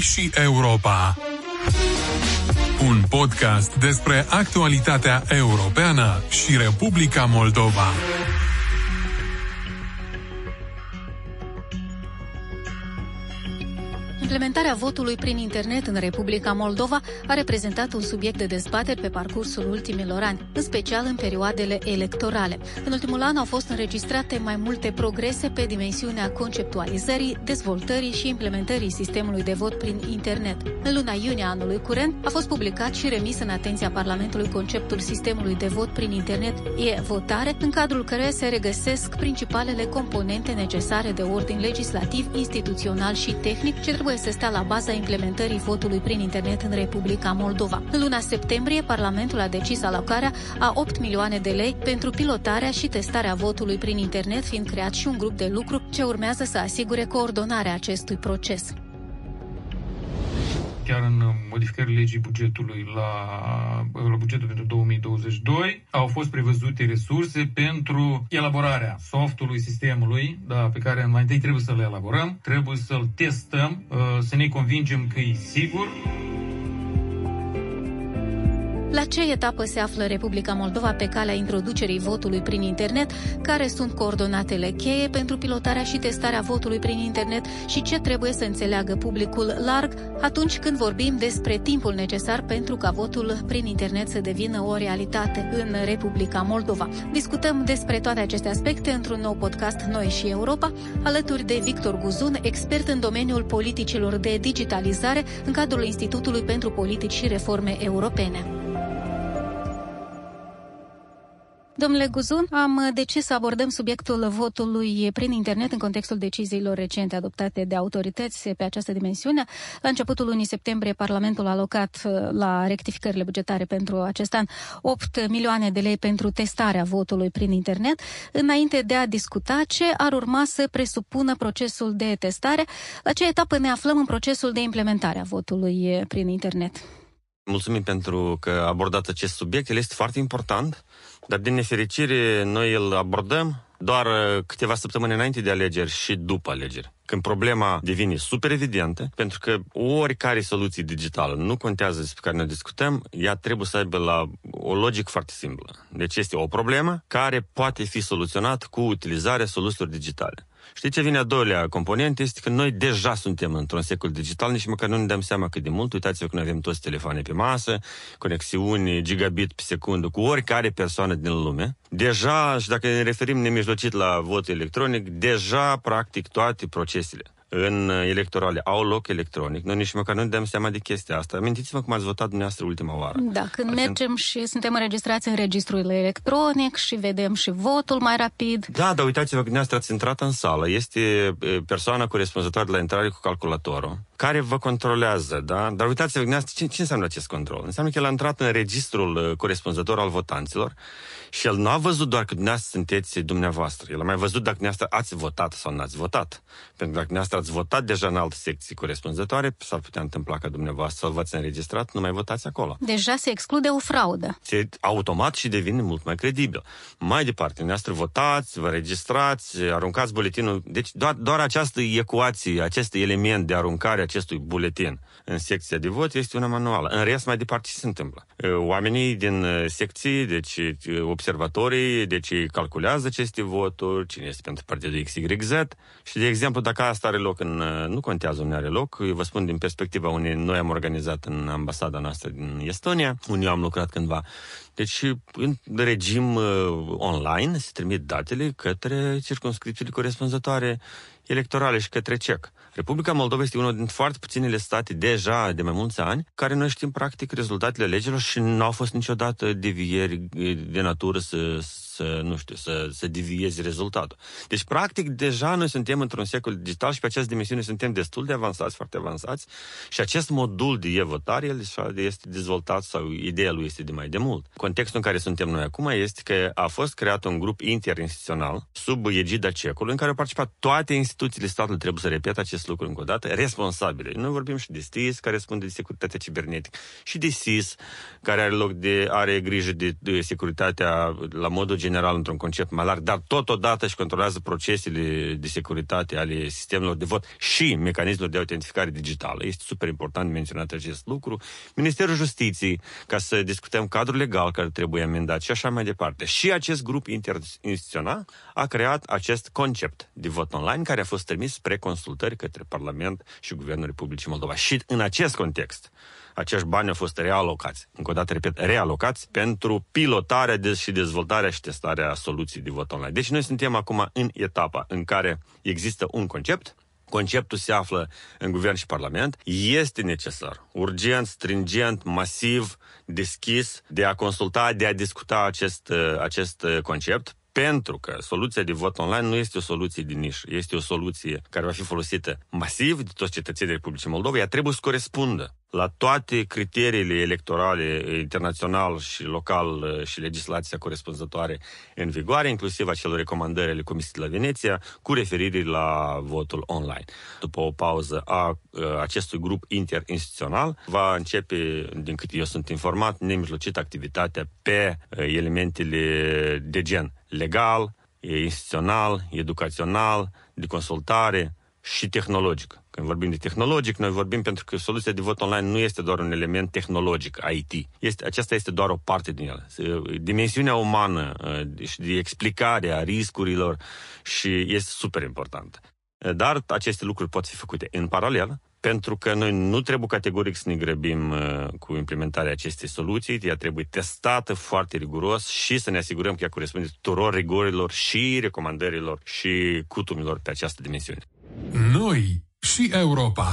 și Europa. Un podcast despre actualitatea europeană și Republica Moldova. Implementarea votului prin internet în Republica Moldova a reprezentat un subiect de dezbateri pe parcursul ultimilor ani, în special în perioadele electorale. În ultimul an au fost înregistrate mai multe progrese pe dimensiunea conceptualizării, dezvoltării și implementării sistemului de vot prin internet. În luna iunie anului curent a fost publicat și remis în atenția Parlamentului conceptul sistemului de vot prin internet e-votare, în cadrul căreia se regăsesc principalele componente necesare de ordin legislativ, instituțional și tehnic ce trebuie să stea la baza implementării votului prin internet în Republica Moldova. În luna septembrie, Parlamentul a decis alocarea a 8 milioane de lei pentru pilotarea și testarea votului prin internet, fiind creat și un grup de lucru ce urmează să asigure coordonarea acestui proces chiar în modificările legii bugetului la, la bugetul pentru 2022 au fost prevăzute resurse pentru elaborarea softului sistemului da, pe care mai întâi trebuie să-l elaborăm, trebuie să-l testăm, uh, să ne convingem că e sigur la ce etapă se află Republica Moldova pe calea introducerii votului prin internet? Care sunt coordonatele cheie pentru pilotarea și testarea votului prin internet și ce trebuie să înțeleagă publicul larg atunci când vorbim despre timpul necesar pentru ca votul prin internet să devină o realitate în Republica Moldova? Discutăm despre toate aceste aspecte într-un nou podcast Noi și Europa, alături de Victor Guzun, expert în domeniul politicilor de digitalizare în cadrul Institutului pentru Politici și Reforme Europene. Domnule Guzun, am decis să abordăm subiectul votului prin internet în contextul deciziilor recente adoptate de autorități pe această dimensiune. La începutul lunii septembrie, Parlamentul a alocat uh, la rectificările bugetare pentru acest an 8 milioane de lei pentru testarea votului prin internet. Înainte de a discuta ce ar urma să presupună procesul de testare, la ce etapă ne aflăm în procesul de implementare a votului prin internet? Mulțumim pentru că a abordat acest subiect. El este foarte important, dar din nefericire noi îl abordăm doar uh, câteva săptămâni înainte de alegeri și după alegeri. Când problema devine super evidentă, pentru că oricare soluție digitală, nu contează despre care ne discutăm, ea trebuie să aibă la o logică foarte simplă. Deci este o problemă care poate fi soluționată cu utilizarea soluțiilor digitale. Știi ce vine a doilea component? Este că noi deja suntem într-un secol digital, nici măcar nu ne dăm seama cât de mult. Uitați-vă că noi avem toți telefoane pe masă, conexiuni gigabit pe secundă cu oricare persoană din lume. Deja, și dacă ne referim nemijlocit la vot electronic, deja practic toate procesele în electorale au loc electronic. Noi nici măcar nu ne dăm seama de chestia asta. Amintiți-vă cum ați votat dumneavoastră ultima oară. Da, când ați mergem și suntem înregistrați în registrul electronic și vedem și votul mai rapid. Da, dar uitați-vă că dumneavoastră ați intrat în sală. Este persoana corespunzătoare la intrare cu calculatorul care vă controlează, da? Dar uitați-vă, ce, ce înseamnă acest control? Înseamnă că el a intrat în registrul uh, corespunzător al votanților și el nu a văzut doar că dumneavoastră sunteți dumneavoastră. El a mai văzut dacă dumneavoastră ați votat sau nu ați votat. Pentru că dacă dumneavoastră ați votat deja în alte secții corespunzătoare, s-ar putea întâmpla ca dumneavoastră să v-ați înregistrat, nu mai votați acolo. Deja se exclude o fraudă. Se automat și devine mult mai credibil. Mai departe, dumneavoastră votați, vă registrați, aruncați buletinul. Deci doar, doar această ecuație, acest element de aruncare acestui buletin în secția de vot este una manuală. În rest, mai departe, ce se întâmplă? Oamenii din secții, deci observatorii, deci calculează aceste voturi, cine este pentru partidul XYZ și, de exemplu, dacă asta are loc în... Nu contează unde are loc, eu vă spun din perspectiva unei noi am organizat în ambasada noastră din Estonia, unde eu am lucrat cândva. Deci, în regim uh, online se trimit datele către circunscripțiile corespunzătoare electorale și către CEC. Republica Moldova este unul din foarte puținele state deja de mai mulți ani care noi știm practic rezultatele legilor și nu au fost niciodată devieri de natură să, să nu știu, să, să devieze rezultatul. Deci, practic, deja noi suntem într-un secol digital și pe această dimensiune suntem destul de avansați, foarte avansați și acest modul de e-votare el este dezvoltat sau ideea lui este de mai de mult. Contextul în care suntem noi acum este că a fost creat un grup interinstituțional sub egida cecului în care au participat toate instituțiile statului, trebuie să repet acest lucru încă o dată, responsabile. Noi vorbim și de STIS, care răspunde de securitatea cibernetică, și de SIS, care are loc de, are grijă de, de securitatea la modul general general într-un concept mai larg, dar totodată și controlează procesele de securitate ale sistemelor de vot și mecanismelor de autentificare digitală. Este super important menționat acest lucru. Ministerul Justiției, ca să discutăm cadrul legal care trebuie amendat și așa mai departe. Și acest grup interinstituțional a creat acest concept de vot online care a fost trimis spre consultări către Parlament și Guvernul Republicii Moldova. Și în acest context, acești bani au fost realocați. Încă o dată, repet, realocați pentru pilotarea de- și dezvoltarea și testarea soluției de vot online. Deci noi suntem acum în etapa în care există un concept, Conceptul se află în guvern și parlament. Este necesar, urgent, stringent, masiv, deschis, de a consulta, de a discuta acest, acest concept, pentru că soluția de vot online nu este o soluție de nișă, este o soluție care va fi folosită masiv de toți cetățenii Republicii Moldova, ea trebuie să corespundă la toate criteriile electorale internațional și local și legislația corespunzătoare în vigoare, inclusiv acele recomandări ale Comisiei de la Veneția, cu referire la votul online. După o pauză a acestui grup interinstituțional, va începe, din cât eu sunt informat, nemijlocit activitatea pe elementele de gen legal, instituțional, educațional, de consultare și tehnologic. Când vorbim de tehnologic, noi vorbim pentru că soluția de vot online nu este doar un element tehnologic, IT. Este, aceasta este doar o parte din el. Dimensiunea umană și de explicare a riscurilor și este super importantă. Dar aceste lucruri pot fi făcute în paralel, pentru că noi nu trebuie categoric să ne grăbim uh, cu implementarea acestei soluții, ea trebuie testată foarte riguros și să ne asigurăm că ea corespunde tuturor rigorilor și recomandărilor și cutumilor pe această dimensiune. Noi și Europa.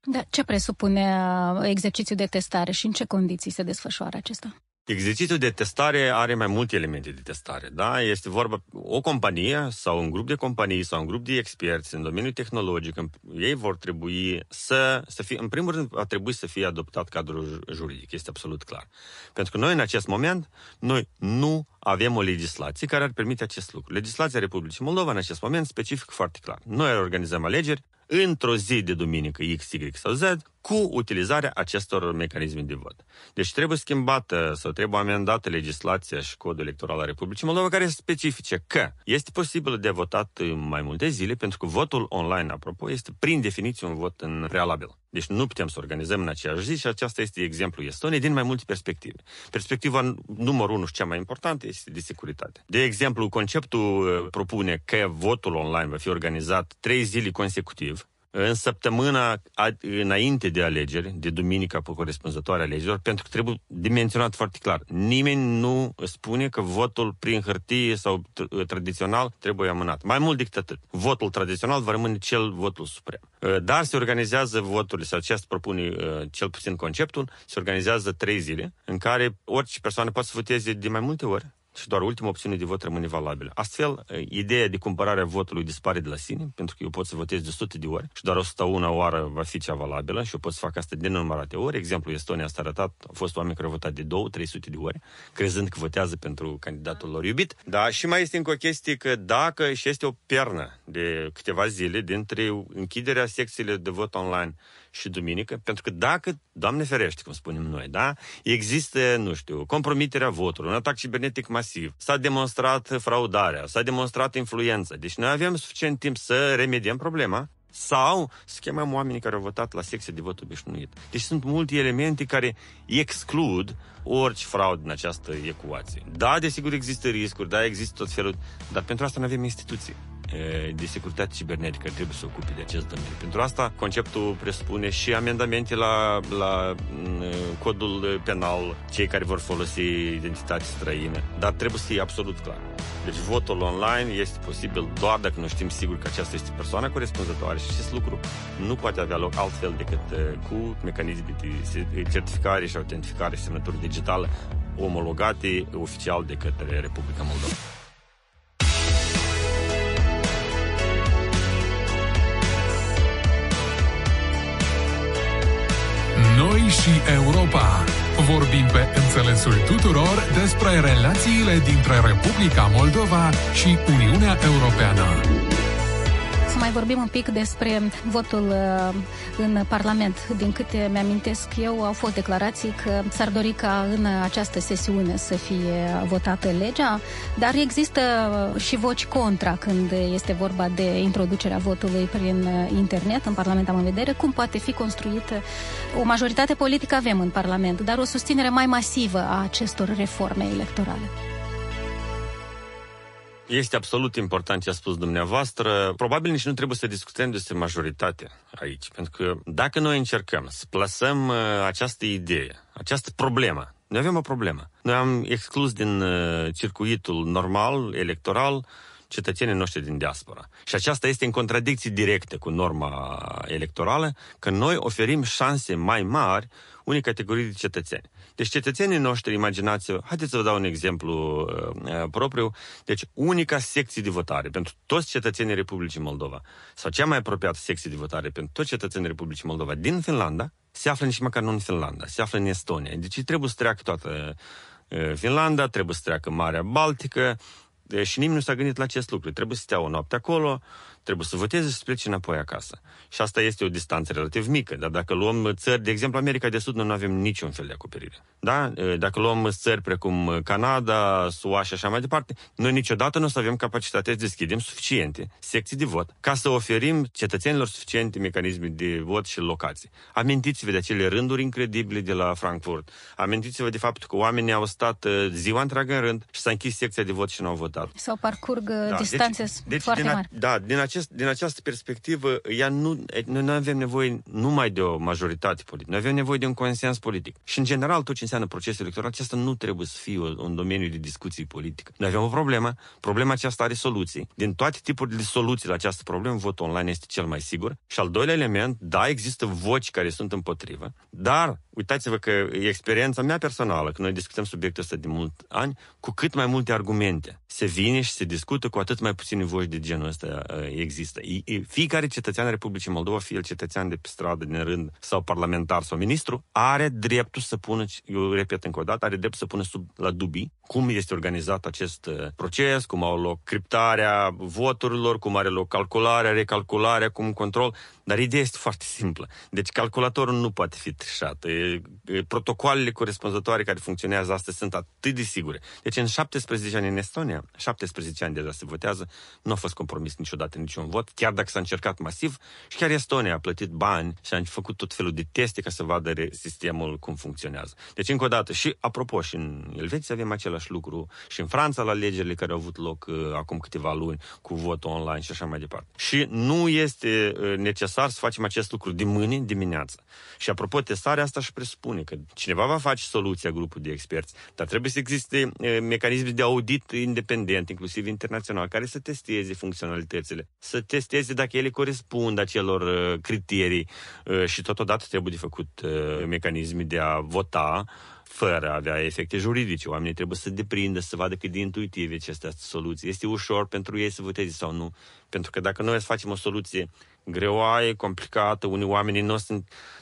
Da, ce presupune exercițiul de testare și în ce condiții se desfășoară acesta? Exercițiul de testare are mai multe elemente de testare, da? Este vorba o companie sau un grup de companii sau un grup de experți în domeniul tehnologic, ei vor trebui să, să fie, în primul rând, a trebui să fie adoptat cadrul juridic, este absolut clar. Pentru că noi, în acest moment, noi nu avem o legislație care ar permite acest lucru. Legislația Republicii Moldova, în acest moment, specific foarte clar. Noi organizăm alegeri într-o zi de duminică X, Y sau Z cu utilizarea acestor mecanisme de vot. Deci trebuie schimbată sau trebuie amendată legislația și codul electoral al Republicii Moldova care specifice că este posibil de votat mai multe zile pentru că votul online, apropo, este prin definiție un vot în prealabil. Deci nu putem să organizăm în aceeași zi și aceasta este exemplul Estoniei din mai multe perspective. Perspectiva numărul unu și cea mai importantă este de securitate. De exemplu, conceptul propune că votul online va fi organizat trei zile consecutiv, în săptămâna înainte de alegeri, de duminica pe corespunzătoare alegerilor, pentru că trebuie dimensionat foarte clar. Nimeni nu spune că votul prin hârtie sau tradițional trebuie amânat. Mai mult decât atât. Votul tradițional va rămâne cel votul suprem. Dar se organizează voturile, sau acest propune cel puțin conceptul, se organizează trei zile, în care orice persoană poate să voteze de mai multe ori, și doar ultima opțiune de vot rămâne valabilă. Astfel, ideea de cumpărare a votului dispare de la sine, pentru că eu pot să votez de 100 de ori și doar 101 oară va fi cea valabilă și eu pot să fac asta de nenumărate ori. Exemplu, Estonia asta arătat, au fost oameni care au votat de 2-300 de ori, crezând că votează pentru candidatul lor iubit. Da, și mai este încă o chestie că dacă și este o pernă de câteva zile dintre închiderea secțiile de vot online și duminică, pentru că dacă, Doamne ferește, cum spunem noi, da, există, nu știu, compromiterea votului, un atac cibernetic masiv, s-a demonstrat fraudarea, s-a demonstrat influența, deci noi avem suficient timp să remediem problema, sau să chemăm oamenii care au votat la secție de vot obișnuit. Deci sunt multe elemente care exclud orice fraudă în această ecuație. Da, desigur există riscuri, da, există tot felul, dar pentru asta nu avem instituții de securitate cibernetică trebuie să ocupe de acest domeniu. Pentru asta, conceptul presupune și amendamente la, la codul penal, cei care vor folosi identitate străină, dar trebuie să fie absolut clar. Deci votul online este posibil doar dacă nu știm sigur că aceasta este persoana corespunzătoare și acest lucru nu poate avea loc altfel decât cu mecanisme de certificare și autentificare și semnătură digitală omologate oficial de către Republica Moldova. Și Europa. Vorbim pe înțelesul tuturor despre relațiile dintre Republica Moldova și Uniunea Europeană. Să mai vorbim un pic despre votul uh, în Parlament. Din câte mi-amintesc eu, au fost declarații că s-ar dori ca în această sesiune să fie votată legea, dar există uh, și voci contra când este vorba de introducerea votului prin uh, internet în Parlament, am în vedere cum poate fi construită o majoritate politică avem în Parlament, dar o susținere mai masivă a acestor reforme electorale. Este absolut important ce a spus dumneavoastră. Probabil nici nu trebuie să discutăm despre majoritate aici, pentru că dacă noi încercăm să plasăm uh, această idee, această problemă, noi avem o problemă. Noi am exclus din uh, circuitul normal, electoral, cetățenii noștri din diaspora. Și aceasta este în contradicție directă cu norma electorală, că noi oferim șanse mai mari unei categorii de cetățeni. Deci cetățenii noștri, imaginați haideți să vă dau un exemplu uh, uh, propriu, deci unica secție de votare pentru toți cetățenii Republicii Moldova, sau cea mai apropiată secție de votare pentru toți cetățenii Republicii Moldova din Finlanda, se află nici măcar nu în Finlanda, se află în Estonia. Deci trebuie să treacă toată uh, Finlanda, trebuie să treacă Marea Baltică, și nimeni nu s-a gândit la acest lucru. Trebuie să stea o noapte acolo, trebuie să voteze și să plece înapoi acasă. Și asta este o distanță relativ mică. Dar dacă luăm țări, de exemplu, America de Sud, noi nu avem niciun fel de acoperire. Da? Dacă luăm țări precum Canada, SUA și așa mai departe, noi niciodată nu o să avem capacitatea să deschidem suficiente secții de vot ca să oferim cetățenilor suficiente mecanisme de vot și locații. Amintiți-vă de acele rânduri incredibile de la Frankfurt. Amintiți-vă de faptul că oamenii au stat uh, ziua întreagă în rând și s-a închis secția de vot și nu au votat. Sau parcurg uh, da, distanțe deci, deci foarte din a, mari. Da, din acest acest, din această perspectivă, ea nu, noi nu avem nevoie numai de o majoritate politică, noi avem nevoie de un consens politic. Și, în general, tot ce înseamnă procesul electoral, acesta nu trebuie să fie un domeniu de discuții politică. Noi avem o problemă, problema aceasta are soluții. Din toate tipurile de soluții la această problemă, votul online este cel mai sigur. Și al doilea element, da, există voci care sunt împotrivă, dar uitați-vă că e experiența mea personală, că noi discutăm subiectul ăsta de mult ani, cu cât mai multe argumente se vine și se discută, cu atât mai puține voci de genul ăsta uh, există. Fiecare cetățean al Republicii Moldova, fie el cetățean de pe stradă, din rând, sau parlamentar sau ministru, are dreptul să pună, eu repet încă o dată, are dreptul să pună sub, la dubii cum este organizat acest uh, proces, cum au loc criptarea voturilor, cum are loc calcularea, recalcularea, cum control. Dar ideea este foarte simplă. Deci calculatorul nu poate fi trișat. Protocoalele corespunzătoare care funcționează astăzi sunt atât de sigure. Deci în 17 ani în Estonia, 17 ani deja se votează, nu a fost compromis niciodată niciun vot, chiar dacă s-a încercat masiv și chiar Estonia a plătit bani și a făcut tot felul de teste ca să vadă sistemul cum funcționează. Deci încă o dată, și apropo, și în Elveția avem același lucru, și în Franța la alegerile care au avut loc uh, acum câteva luni cu vot online și așa mai departe. Și nu este uh, necesar necesar să facem acest lucru de mâine dimineață. Și apropo, testarea asta și presupune că cineva va face soluția grupul de experți, dar trebuie să existe mecanisme de audit independent, inclusiv internațional, care să testeze funcționalitățile, să testeze dacă ele corespund acelor criterii și totodată trebuie de făcut mecanisme de a vota fără a avea efecte juridice. Oamenii trebuie să deprindă, să vadă cât de intuitive aceste soluții. Este ușor pentru ei să voteze sau nu. Pentru că dacă noi să facem o soluție greoaie, complicată, unii oameni nu o să,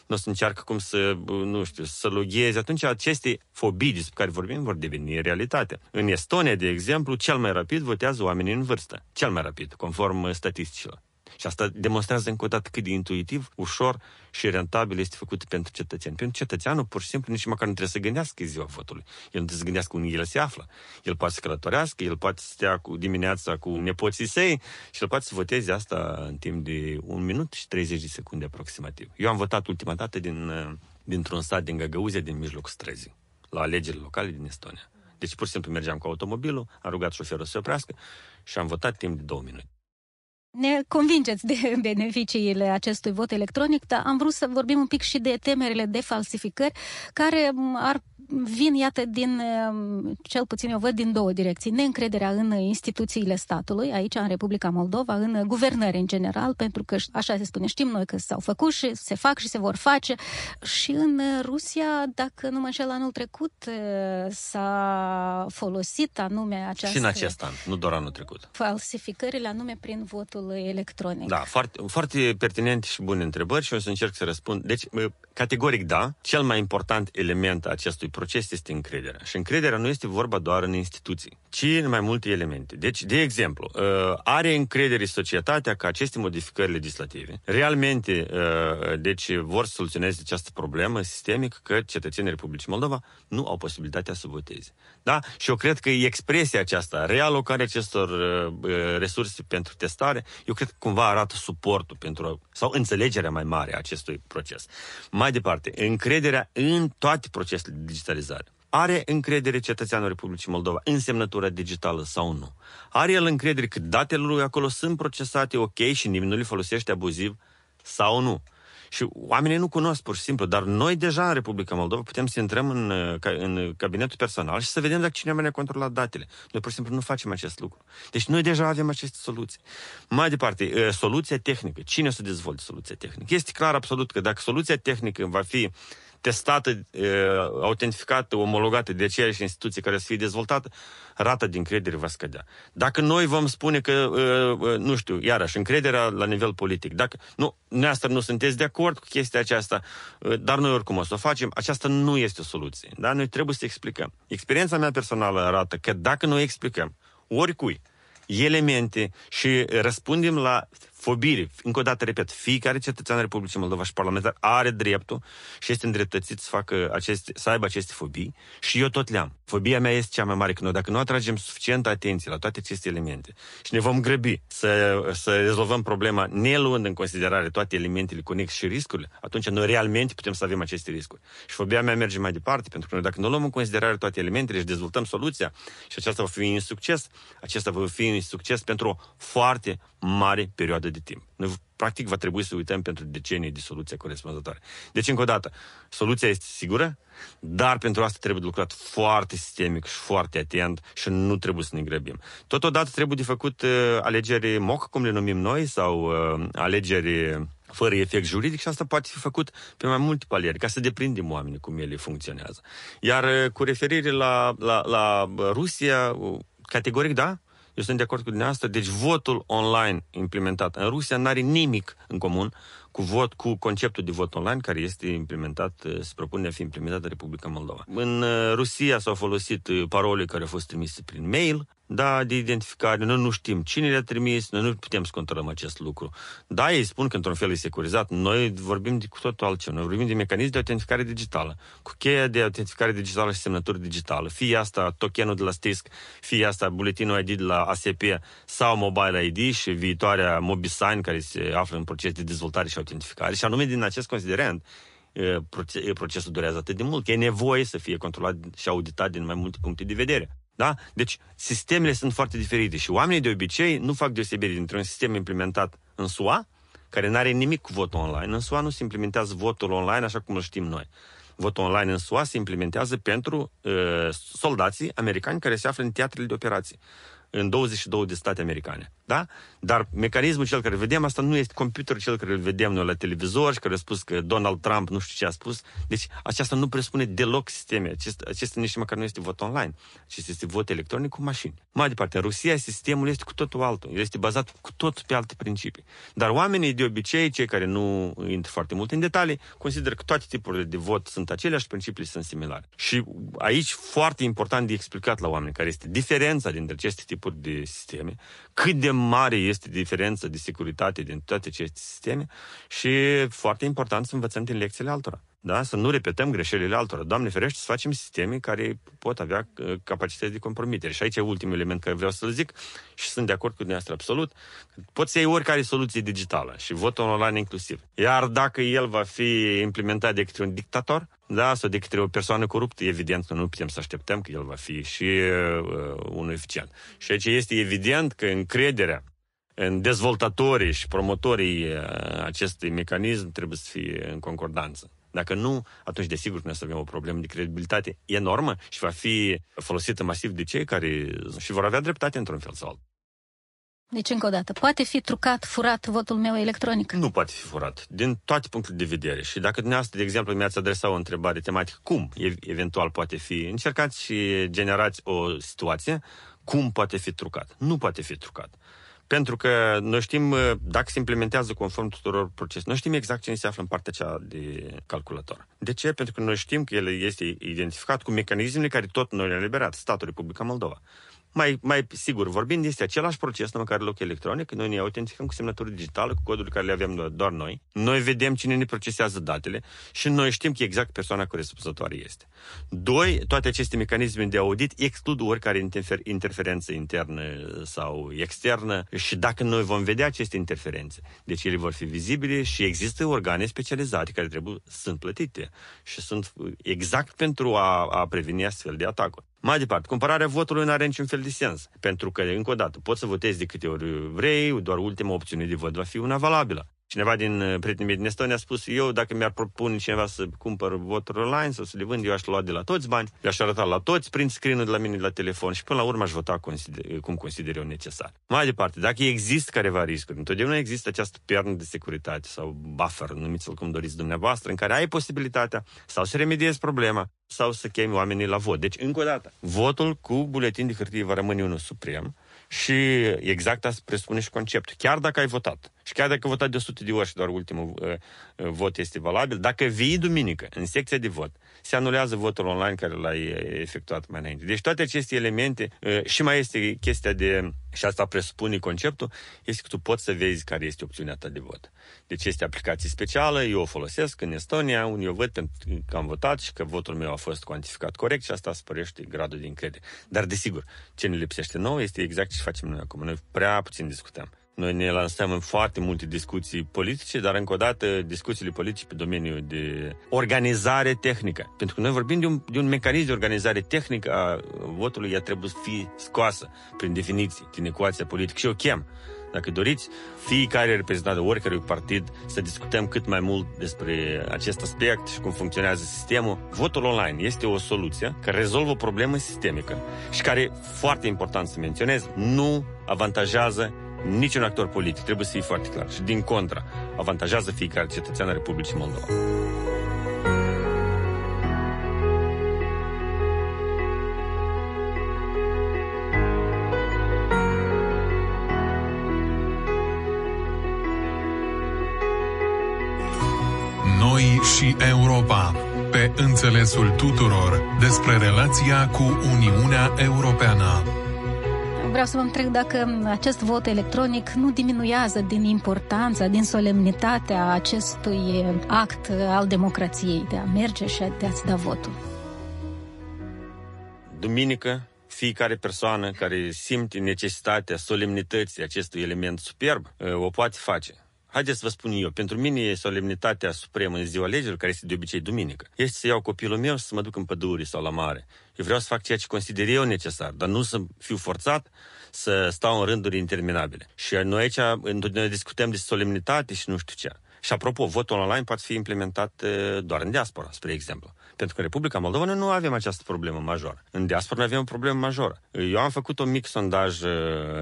nu o să încearcă cum să, nu știu, să logheze, atunci aceste fobii despre care vorbim vor deveni realitate. În Estonia, de exemplu, cel mai rapid votează oamenii în vârstă. Cel mai rapid, conform statisticilor. Și asta demonstrează încă o dată cât de intuitiv, ușor și rentabil este făcut pentru cetățeni. Pentru cetățeanul, pur și simplu, nici măcar nu trebuie să gândească ziua votului. El nu trebuie să gândească unde el se află. El poate să călătorească, el poate să stea cu dimineața cu nepoții săi și el poate să voteze asta în timp de un minut și 30 de secunde aproximativ. Eu am votat ultima dată din, dintr-un sat din Găgăuzia, din mijlocul străzii, la alegerile locale din Estonia. Deci pur și simplu mergeam cu automobilul, am rugat șoferul să se oprească și am votat timp de două minute ne convingeți de beneficiile acestui vot electronic, dar am vrut să vorbim un pic și de temerile de falsificări care ar vin, iată, din, um, cel puțin eu văd, din două direcții. Neîncrederea în instituțiile statului, aici în Republica Moldova, în guvernări în general, pentru că, așa se spune, știm noi că s-au făcut și se fac și se vor face. Și în Rusia, dacă nu mă înșel, anul trecut uh, s-a folosit anume această... Și în acest an, nu doar anul trecut. Falsificările anume prin votul electronic. Da, foarte, foarte pertinente și bune întrebări și o să încerc să răspund. Deci, categoric da, cel mai important element a acestui proces este încrederea. Și încrederea nu este vorba doar în instituții, ci în mai multe elemente. Deci, de exemplu, uh, are încredere societatea că aceste modificări legislative realmente uh, deci vor să soluționeze această problemă sistemică că cetățenii Republicii Moldova nu au posibilitatea să voteze. Da? Și eu cred că expresia aceasta, realocarea acestor resurse pentru testare, eu cred că cumva arată suportul pentru, sau înțelegerea mai mare a acestui proces. Mai departe, încrederea în toate procesele de digitalizare. Are încredere cetățeanul Republicii Moldova în semnătura digitală sau nu? Are el încredere că datele lui acolo sunt procesate ok și nimeni nu le folosește abuziv sau nu? Și oamenii nu cunosc pur și simplu, dar noi deja în Republica Moldova putem să intrăm în, în cabinetul personal și să vedem dacă cineva ne-a controlat datele. Noi pur și simplu nu facem acest lucru. Deci noi deja avem aceste soluții. Mai departe, soluția tehnică. Cine o să dezvolte soluția tehnică? Este clar absolut că dacă soluția tehnică va fi testată, autentificată, omologată de aceeași instituție care să fie dezvoltată, rata de încredere va scădea. Dacă noi vom spune că, nu știu, iarăși, încrederea la nivel politic, dacă nu, neastră nu sunteți de acord cu chestia aceasta, dar noi oricum o să o facem, aceasta nu este o soluție. Da? Noi trebuie să explicăm. Experiența mea personală arată că dacă noi explicăm oricui elemente și răspundem la fobire. Încă o dată, repet, fiecare cetățean Republicii Moldova și parlamentar are dreptul și este îndreptățit să, facă aceste, să aibă aceste fobii și eu tot le-am. Fobia mea este cea mai mare, că noi dacă nu atragem suficientă atenție la toate aceste elemente și ne vom grăbi să, să rezolvăm problema ne luând în considerare toate elementele conexe și riscurile, atunci noi realmente putem să avem aceste riscuri. Și fobia mea merge mai departe, pentru că noi dacă nu luăm în considerare toate elementele și dezvoltăm soluția și aceasta va fi un succes, acesta va fi un succes pentru o foarte mare perioadă de timp. Noi, practic, va trebui să uităm pentru decenii de soluția corespunzătoare. Deci, încă o dată, soluția este sigură, dar pentru asta trebuie de lucrat foarte sistemic și foarte atent și nu trebuie să ne grăbim. Totodată trebuie de făcut uh, alegeri moc, cum le numim noi, sau uh, alegeri fără efect juridic și asta poate fi făcut pe mai multe paliere, ca să deprindem oamenii cum ele funcționează. Iar uh, cu referire la, la, la Rusia, uh, categoric da, eu sunt de acord cu dumneavoastră, deci votul online implementat în Rusia nu are nimic în comun cu vot, cu conceptul de vot online care este implementat, uh, se propune a fi implementat în Republica Moldova. În Rusia s-au folosit parole care au fost trimise prin mail, da, de identificare, noi nu știm cine le-a trimis, noi nu putem să controlăm acest lucru. Da, ei spun că într-un fel e securizat, noi vorbim de cu totul altceva, noi vorbim de mecanism de autentificare digitală, cu cheia de autentificare digitală și semnătură digitală, fie asta tokenul de la STISC, fie asta buletinul ID de la ASP sau Mobile ID și viitoarea MobiSign care se află în proces de dezvoltare și autentificare. Și anume din acest considerent, procesul durează atât de mult, că e nevoie să fie controlat și auditat din mai multe puncte de vedere. Da? Deci, sistemele sunt foarte diferite și oamenii de obicei nu fac deosebire dintre un sistem implementat în SUA, care nu are nimic cu votul online. În SUA nu se implementează votul online așa cum îl știm noi. Votul online în SUA se implementează pentru uh, soldații americani care se află în teatrele de operații în 22 de state americane. Da? Dar mecanismul cel care vedem, asta nu este computerul cel care îl vedem noi la televizor și care a spus că Donald Trump nu știu ce a spus. Deci aceasta nu presupune deloc sisteme. Acest, acesta nici măcar nu este vot online. Acesta este vot electronic cu mașini. Mai departe, în Rusia sistemul este cu totul altul. El este bazat cu tot pe alte principii. Dar oamenii de obicei, cei care nu intră foarte mult în detalii, consideră că toate tipurile de vot sunt aceleași, principiile sunt similare. Și aici foarte important de explicat la oameni care este diferența dintre aceste tipuri de sisteme, cât de mare este diferența de securitate din toate aceste sisteme și foarte important să învățăm din lecțiile altora. Da? Să nu repetăm greșelile altora. Doamne ferește, să facem sisteme care pot avea uh, capacități de compromitere. Și aici e ultimul element care vreau să-l zic și sunt de acord cu dumneavoastră absolut. Poți să iei oricare soluție digitală și votul online inclusiv. Iar dacă el va fi implementat de către un dictator, da, sau de către o persoană coruptă, evident că nu putem să așteptăm că el va fi și uh, unul eficient. Și aici este evident că încrederea în dezvoltatorii și promotorii uh, acestui mecanism trebuie să fie în concordanță. Dacă nu, atunci desigur noi să avem o problemă de credibilitate enormă și va fi folosită masiv de cei care și vor avea dreptate într-un fel sau altul. Deci, încă o dată, poate fi trucat, furat votul meu electronic? Nu poate fi furat, din toate punctele de vedere. Și dacă dumneavoastră, de exemplu, mi-ați adresat o întrebare tematică, cum eventual poate fi, încercați și generați o situație, cum poate fi trucat. Nu poate fi trucat. Pentru că noi știm, uh, dacă se implementează conform tuturor proceselor, noi știm exact cine se află în partea cea de calculator. De ce? Pentru că noi știm că el este identificat cu mecanismele care tot noi le-a liberat statul Republica Moldova mai, mai sigur vorbind, este același proces, numai care loc electronic, noi ne autentificăm cu semnătură digitală, cu codul care le avem doar noi. Noi vedem cine ne procesează datele și noi știm că exact persoana corespunzătoare este. Doi, toate aceste mecanisme de audit exclud oricare interfer- interferență internă sau externă și dacă noi vom vedea aceste interferențe, deci ele vor fi vizibile și există organe specializate care trebuie, sunt plătite și sunt exact pentru a, a preveni astfel de atacuri. Mai departe, cumpărarea votului nu are niciun fel de sens, pentru că, încă o dată, poți să votezi de câte ori vrei, doar ultima opțiune de vot va fi una valabilă. Cineva din uh, prietenii mei din Estonia a spus, eu dacă mi-ar propune cineva să cumpăr voturi online sau să le vând, eu aș lua de la toți bani, le-aș arăta la toți, prin screen de la mine de la telefon și până la urmă aș vota consider, cum consider eu necesar. Mai departe, dacă există careva riscuri, întotdeauna există această piernă de securitate sau buffer, numiți-l cum doriți dumneavoastră, în care ai posibilitatea sau să remediezi problema sau să chemi oamenii la vot. Deci, încă o dată, votul cu buletin de hârtie va rămâne unul suprem, și exact asta presupune și conceptul. Chiar dacă ai votat și chiar dacă ai votat de 100 de ori și doar ultimul uh, uh, vot este valabil, dacă vii duminică în secția de vot, se anulează votul online care l-ai efectuat mai înainte. Deci toate aceste elemente uh, și mai este chestia de, și asta presupune conceptul, este că tu poți să vezi care este opțiunea ta de vot. Deci este aplicație specială, eu o folosesc în Estonia, unde eu văd pentru că am votat și că votul meu a fost cuantificat corect și asta sporește gradul de încredere. Dar desigur, ce ne lipsește nou este exact ce facem noi acum. Noi prea puțin discutăm. Noi ne lansăm în foarte multe discuții politice, dar încă o dată discuțiile politice pe domeniul de organizare tehnică. Pentru că noi vorbim de un, de un mecanism de organizare tehnică a votului, ea trebuie să fie scoasă prin definiții din ecuația politică și eu chem dacă doriți, fiecare reprezentant de oricărui partid, să discutăm cât mai mult despre acest aspect și cum funcționează sistemul. Votul online este o soluție care rezolvă o problemă sistemică și care, foarte important să menționez, nu avantajează niciun actor politic. Trebuie să fie foarte clar. Și din contra, avantajează fiecare cetățean al Republicii Moldova. Noi și Europa, pe înțelesul tuturor despre relația cu Uniunea Europeană. Vreau să vă întreb dacă acest vot electronic nu diminuează din importanța, din solemnitatea acestui act al democrației de a merge și de a-ți da votul. Duminică, fiecare persoană care simte necesitatea solemnității acestui element superb o poate face Haideți să vă spun eu, pentru mine e solemnitatea supremă în ziua alegerilor, care este de obicei duminică, este să iau copilul meu să mă duc în pădure sau la mare. Eu vreau să fac ceea ce consider eu necesar, dar nu să fiu forțat să stau în rânduri interminabile. Și noi aici noi discutăm de solemnitate și nu știu ce. Și apropo, votul online poate fi implementat doar în diaspora, spre exemplu. Pentru că în Republica Moldova noi nu avem această problemă majoră. În diaspora avem o problemă majoră. Eu am făcut un mic sondaj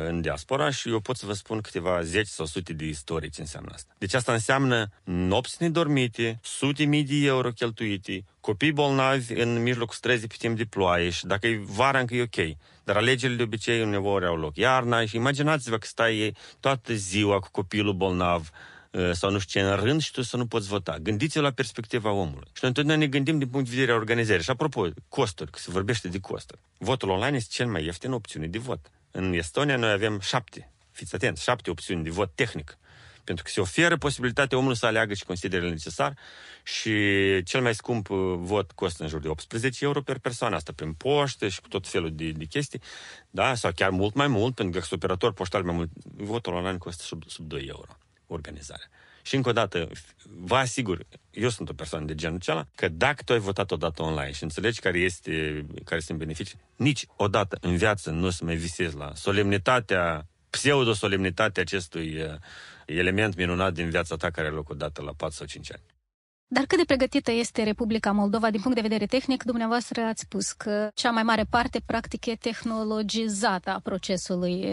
în diaspora și eu pot să vă spun câteva zeci sau sute de istorii ce înseamnă asta. Deci asta înseamnă nopți nedormite, sute mii de euro cheltuite, copii bolnavi în mijlocul străzii pe timp de ploaie și dacă e vara încă e ok. Dar alegerile de obicei uneori au loc iarna și imaginați-vă că stai toată ziua cu copilul bolnav, Uh, sau nu știu ce în rând și tu să nu poți vota. Gândiți-vă la perspectiva omului. Și noi întotdeauna ne gândim din punct de vedere a organizării. Și apropo, costuri, că se vorbește de costuri. Votul online este cel mai ieftin opțiune de vot. În Estonia noi avem șapte, fiți atenți, șapte opțiuni de vot tehnic. Pentru că se oferă posibilitatea omului să aleagă și consideră necesar și cel mai scump uh, vot costă în jur de 18 euro per persoană, asta prin poștă și cu tot felul de, de chestii, da, sau chiar mult mai mult, pentru că operator poștal mai mult, votul online costă sub, sub 2 euro organizarea. Și încă o dată, vă asigur, eu sunt o persoană de genul acela, că dacă tu ai votat odată online și înțelegi care, este, care sunt beneficii, nici odată în viață nu o să mai visezi la solemnitatea, pseudo-solemnitatea acestui uh, element minunat din viața ta care are loc odată la 4 sau 5 ani. Dar cât de pregătită este Republica Moldova din punct de vedere tehnic? Dumneavoastră ați spus că cea mai mare parte, practic, e tehnologizată a procesului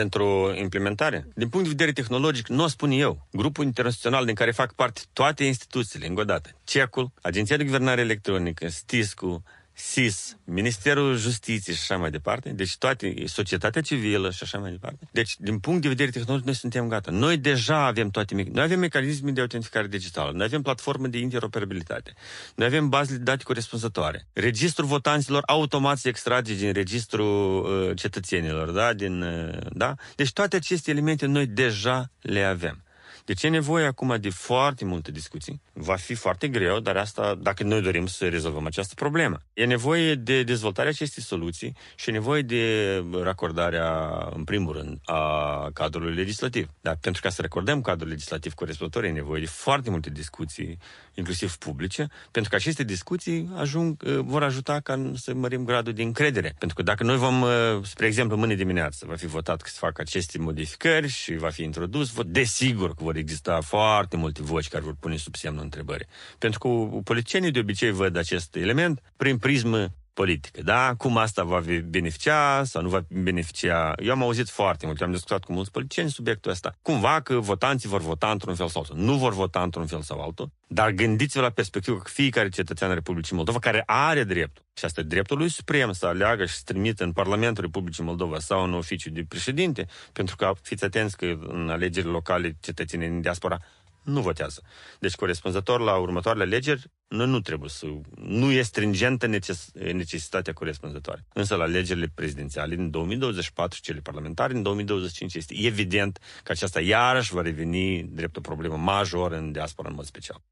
pentru implementare. Din punct de vedere tehnologic, nu o spun eu. Grupul internațional din care fac parte toate instituțiile, încă o dată, CECul, Agenția de Guvernare Electronică, STISCU, SIS, Ministerul Justiției și așa mai departe, deci toate, societatea civilă și așa mai departe. Deci, din punct de vedere tehnologic, noi suntem gata. Noi deja avem toate, noi avem mecanisme de autentificare digitală, noi avem platforme de interoperabilitate, noi avem baze de date corespunzătoare. Registrul votanților automat se extrage din registrul uh, cetățenilor, da? Din, uh, da? Deci toate aceste elemente noi deja le avem. Deci e nevoie acum de foarte multe discuții. Va fi foarte greu, dar asta dacă noi dorim să rezolvăm această problemă. E nevoie de dezvoltarea acestei soluții și e nevoie de racordarea, în primul rând, a cadrului legislativ. Dar pentru ca să recordăm cadrul legislativ corespunzător, e nevoie de foarte multe discuții, inclusiv publice, pentru că aceste discuții ajung, uh, vor ajuta ca să mărim gradul de încredere. Pentru că dacă noi vom, uh, spre exemplu, mâine dimineață, va fi votat că se fac aceste modificări și va fi introdus, desigur că vor vor exista foarte multe voci care vor pune sub semnul întrebării. Pentru că politicienii de obicei văd acest element prin prismă politică, da? Cum asta va beneficia sau nu va beneficia. Eu am auzit foarte mult, am discutat cu mulți politicieni subiectul ăsta. Cumva că votanții vor vota într-un fel sau altul. Nu vor vota într-un fel sau altul, dar gândiți-vă la perspectivă că fiecare cetățean Republicii Moldova care are dreptul, și asta e dreptul lui suprem să aleagă și să trimită în Parlamentul Republicii Moldova sau în oficiu de președinte, pentru că fiți atenți că în alegerile locale cetățenii din diaspora nu votează. Deci, corespunzător la următoarele alegeri, noi nu trebuie să... Nu e stringentă neces, necesitatea corespunzătoare. Însă la alegerile prezidențiale din 2024 și cele parlamentare din 2025 este evident că aceasta iarăși va reveni drept o problemă majoră în diaspora în mod special.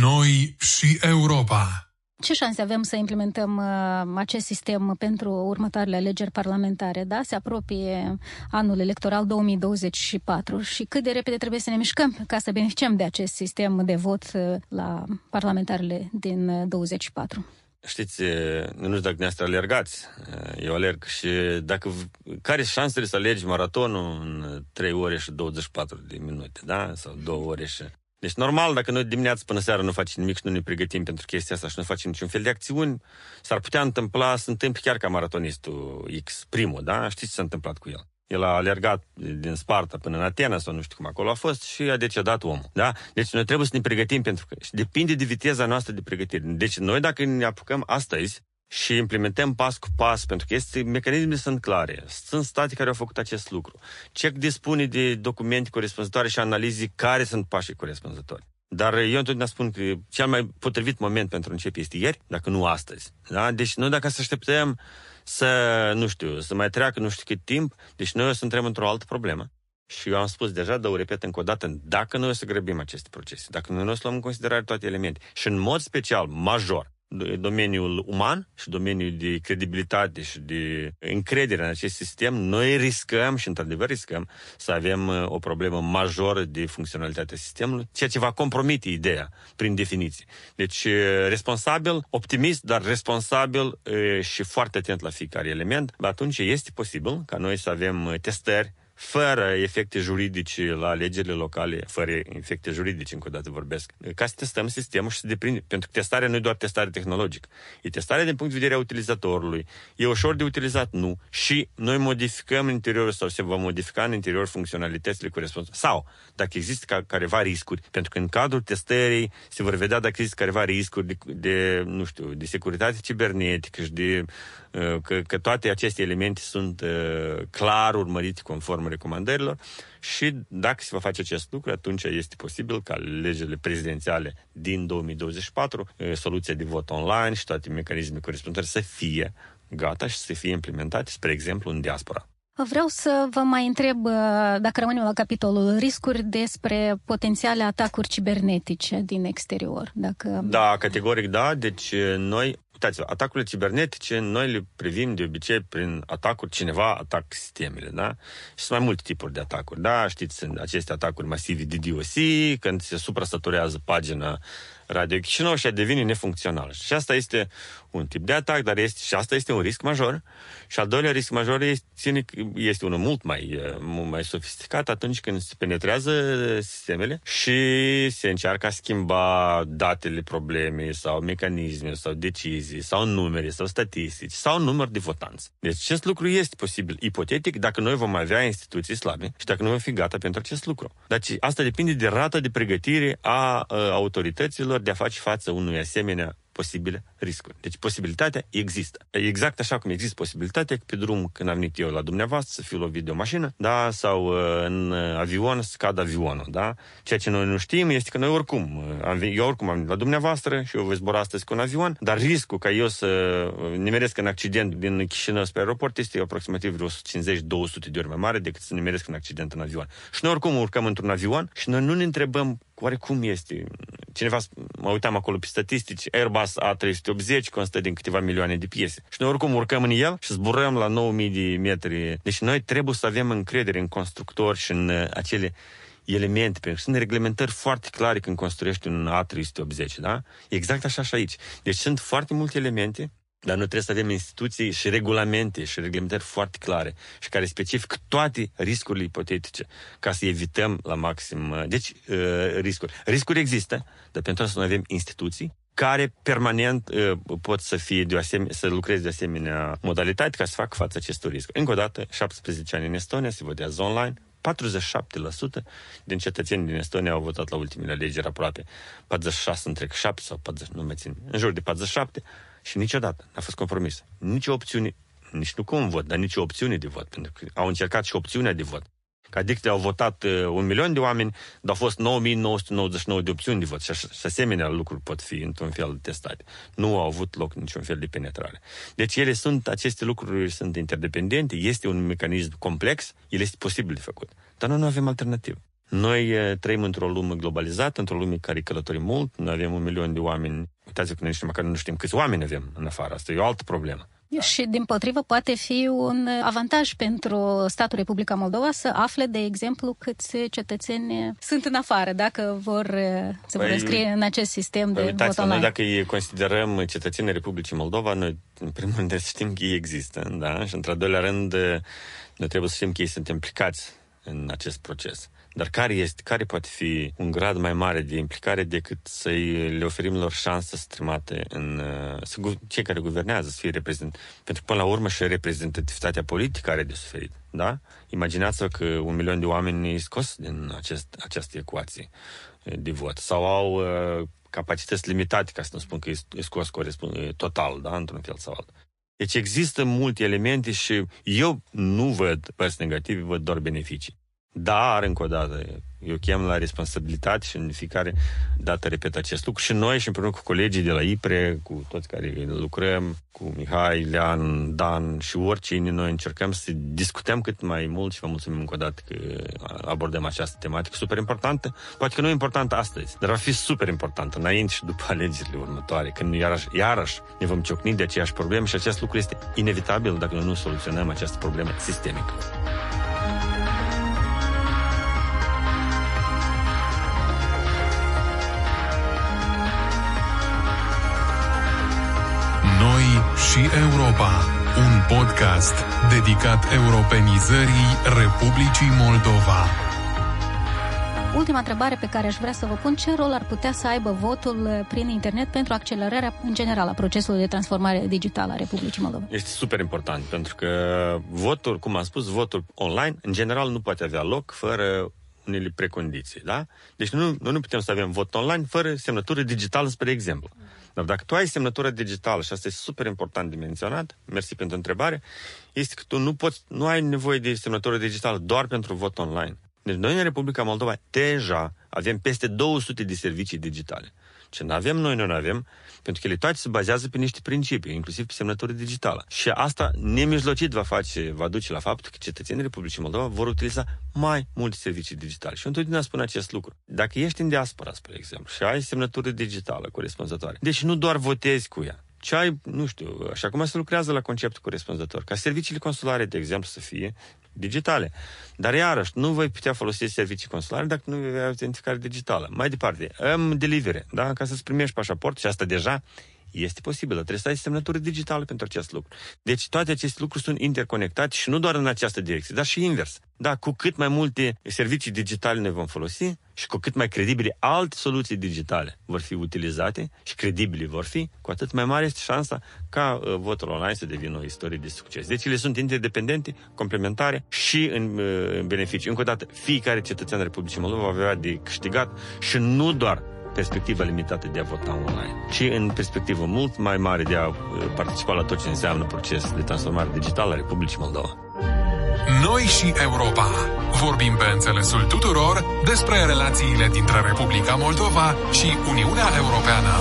Noi și Europa. Ce șanse avem să implementăm uh, acest sistem pentru următoarele alegeri parlamentare? Da? Se apropie anul electoral 2024 și cât de repede trebuie să ne mișcăm ca să beneficiem de acest sistem de vot uh, la parlamentarele din 24? Uh, Știți, nu știu dacă dumneavoastră alergați, eu alerg și dacă, care șansele să alergi maratonul în 3 ore și 24 de minute, da? Sau 2 ore și deci normal, dacă noi dimineața până seara nu facem nimic și nu ne pregătim pentru chestia asta și nu facem niciun fel de acțiuni, s-ar putea întâmpla, să întâmple chiar ca maratonistul X, primul, da? Știți ce s-a întâmplat cu el? El a alergat din Sparta până în Atena sau nu știu cum acolo a fost și a decedat omul. Da? Deci noi trebuie să ne pregătim pentru că și depinde de viteza noastră de pregătire. Deci noi dacă ne apucăm astăzi și implementăm pas cu pas, pentru că este, mecanismele sunt clare. Sunt state care au făcut acest lucru. CEC dispune de documente corespunzătoare și analize care sunt pașii corespunzători. Dar eu întotdeauna spun că cel mai potrivit moment pentru începe este ieri, dacă nu astăzi. Da? Deci noi dacă să așteptăm să, nu știu, să mai treacă nu știu cât timp, deci noi o să intrăm într-o altă problemă. Și eu am spus deja, dar o repet încă o dată, dacă noi o să grăbim aceste procese, dacă noi o să luăm în considerare toate elemente și în mod special, major, domeniul uman și domeniul de credibilitate și de încredere în acest sistem, noi riscăm și într-adevăr riscăm să avem uh, o problemă majoră de funcționalitatea sistemului, ceea ce va compromite ideea prin definiție. Deci uh, responsabil, optimist, dar responsabil uh, și foarte atent la fiecare element, atunci este posibil ca noi să avem testări fără efecte juridice la alegerile locale, fără efecte juridice, încă o dată vorbesc, ca să testăm sistemul și să deprinde. Pentru că testarea nu e doar testare tehnologică. E testare din punct de vedere a utilizatorului. E ușor de utilizat? Nu. Și noi modificăm în interiorul sau se va modifica în interior funcționalitățile corespunzătoare. Sau, dacă există ca, careva riscuri, pentru că în cadrul testării se vor vedea dacă există careva riscuri de, de nu știu, de securitate cibernetică și de Uh, că, că toate aceste elemente sunt uh, clar urmărite conform recomandărilor și dacă se va face acest lucru, atunci este posibil ca legile prezidențiale din 2024, uh, soluția de vot online și toate mecanismele corespunzătoare să fie gata și să fie implementate, spre exemplu, în diaspora. Vreau să vă mai întreb, dacă rămânem la capitolul riscuri, despre potențiale atacuri cibernetice din exterior. Dacă... Da, categoric da. Deci noi Uitați-vă, atacurile cibernetice noi le privim de obicei prin atacuri, cineva atac sistemele, da? Și sunt mai multe tipuri de atacuri, da? Știți, sunt aceste atacuri masive de DOC, când se suprasaturează pagina Radio Chișinău și devine nefuncțională. Și asta este un tip de atac, dar este, și asta este un risc major. Și al doilea risc major este, este unul mult mai, mult mai sofisticat atunci când se penetrează sistemele și se încearcă a schimba datele problemei sau mecanisme sau decizii sau numere sau statistici sau număr de votanți. Deci acest lucru este posibil ipotetic dacă noi vom avea instituții slabe și dacă nu vom fi gata pentru acest lucru. Deci asta depinde de rata de pregătire a, a autorităților de a face față unui asemenea posibile riscuri. Deci posibilitatea există. Exact așa cum există posibilitatea că pe drum când am venit eu la dumneavoastră să fiu lovit de o mașină, da, sau uh, în avion să cad avionul, da? Ceea ce noi nu știm este că noi oricum, uh, am venit, eu oricum am venit la dumneavoastră și eu voi zbura astăzi cu un avion, dar riscul ca eu să nimeresc în accident din Chișinău spre aeroport este aproximativ 150-200 de ori mai mare decât să nimeresc în accident în avion. Și noi oricum urcăm într-un avion și noi nu ne întrebăm oarecum este. Cineva, mă uitam acolo pe statistici, Airbus A380 constă din câteva milioane de piese. Și noi oricum urcăm în el și zburăm la 9000 de metri. Deci noi trebuie să avem încredere în constructori și în uh, acele elemente, pentru că sunt reglementări foarte clare când construiești un A380, da? Exact așa și aici. Deci sunt foarte multe elemente dar noi trebuie să avem instituții și regulamente și reglementări foarte clare și care specific toate riscurile ipotetice ca să evităm la maxim. Uh, deci, uh, riscuri. Riscuri există, dar pentru asta noi avem instituții care permanent uh, pot să fie de asemenea, să lucreze de asemenea modalitate ca să facă față acestor riscuri. Încă o dată, 17 ani în Estonia se votează online, 47% din cetățenii din Estonia au votat la ultimele alegeri aproape. 46 între 7 sau 40, nu mai țin, în jur de 47 și niciodată n-a fost compromis. Nici o opțiune, nici nu cum vot, dar nici o opțiune de vot, pentru că au încercat și opțiunea de vot. Că adică au votat uh, un milion de oameni, dar au fost 9999 de opțiuni de vot și, și asemenea lucruri pot fi într-un fel testate. Nu au avut loc niciun fel de penetrare. Deci ele sunt, aceste lucruri sunt interdependente, este un mecanism complex, el este posibil de făcut. Dar noi nu avem alternativă. Noi uh, trăim într-o lume globalizată, într-o lume care călătorim mult, noi avem un milion de oameni Uitați că noi nici măcar nu știm câți oameni avem în afară. Asta e o altă problemă. Și, din potrivă, poate fi un avantaj pentru statul Republica Moldova să afle, de exemplu, câți cetățeni sunt în afară, dacă vor să păi, vor înscrie în acest sistem de uitați, vot online. Noi, dacă îi considerăm cetățenii Republicii Moldova, noi, în primul rând, știm că ei există, da? Și, într-al doilea rând, noi trebuie să știm că ei sunt implicați în acest proces. Dar care, este, care poate fi un grad mai mare de implicare decât să-i le oferim lor șanse strimate în uh, să, cei care guvernează să fie reprezent. Pentru că până la urmă și reprezentativitatea politică are de suferit. Da? Imaginați-vă că un milion de oameni scos din acest, această ecuație de vot sau au uh, capacități limitate, ca să nu spun că e scos corespund, total, da, într-un fel sau altul. Deci există multe elemente și eu nu văd părți negative, văd doar beneficii. Dar, încă o dată, eu chem la responsabilitate și în fiecare dată repet acest lucru și noi și împreună cu colegii de la IPRE, cu toți care lucrăm, cu Mihai, Lean, Dan și oricine, noi încercăm să discutăm cât mai mult și vă mulțumim încă o dată că abordăm această tematică super importantă. Poate că nu e importantă astăzi, dar va fi super importantă înainte și după alegerile următoare, când iarăși, iarăși ne vom ciocni de aceeași problemă și acest lucru este inevitabil dacă noi nu soluționăm această problemă sistemică. Și Europa, un podcast dedicat europenizării Republicii Moldova. Ultima întrebare pe care aș vrea să vă pun, ce rol ar putea să aibă votul prin internet pentru accelerarea în general a procesului de transformare digitală a Republicii Moldova? Este super important, pentru că votul, cum am spus, votul online, în general, nu poate avea loc fără unele precondiții, da? Deci nu, nu, nu putem să avem vot online fără semnătură digitală, spre exemplu. Dar dacă tu ai semnătură digitală, și asta este super important de menționat, mersi pentru întrebare, este că tu nu, poți, nu ai nevoie de semnătură digitală doar pentru vot online. Deci noi în Republica Moldova deja avem peste 200 de servicii digitale. Ce nu avem noi, noi nu avem, pentru că ele toate se bazează pe niște principii, inclusiv pe semnătură digitală. Și asta nemijlocit va face, va duce la faptul că cetățenii Republicii Moldova vor utiliza mai multe servicii digitale. Și întotdeauna spun acest lucru. Dacă ești în diaspora, spre exemplu, și ai semnătură digitală corespunzătoare, deci nu doar votezi cu ea, ce ai, nu știu, așa cum se lucrează la conceptul corespunzător, ca serviciile consulare, de exemplu, să fie digitale. Dar iarăși, nu voi putea folosi servicii consulare dacă nu vei avea autentificare digitală. Mai departe, am delivery, da? ca să-ți primești pașaport și asta deja este posibil, trebuie să ai semnătură digitală pentru acest lucru. Deci toate aceste lucruri sunt interconectate și nu doar în această direcție, dar și invers. Da, cu cât mai multe servicii digitale ne vom folosi și cu cât mai credibile alte soluții digitale vor fi utilizate și credibile vor fi, cu atât mai mare este șansa ca uh, votul online să devină o istorie de succes. Deci ele sunt interdependente, complementare și în, uh, în beneficiu. Încă o dată, fiecare cetățean Republicii Moldova va avea de câștigat și nu doar perspectivă limitată de a vota online, ci în perspectivă mult mai mare de a uh, participa la tot ce înseamnă proces de transformare digitală a Republicii Moldova. Noi și Europa. Vorbim pe înțelesul tuturor despre relațiile dintre Republica Moldova și Uniunea Europeană.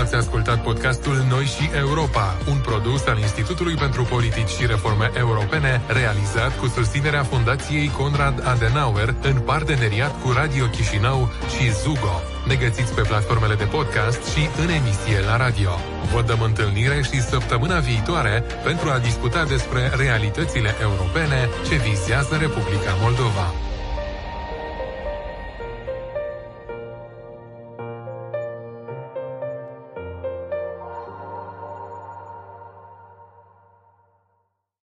Ați ascultat podcastul Noi și Europa, un produs al Institutului pentru Politici și Reforme Europene, realizat cu susținerea Fundației Conrad Adenauer în parteneriat cu Radio Chișinău și Zugo. Ne găsiți pe platformele de podcast și în emisie la radio. Vă dăm întâlnire și săptămâna viitoare pentru a discuta despre realitățile europene ce vizează Republica Moldova.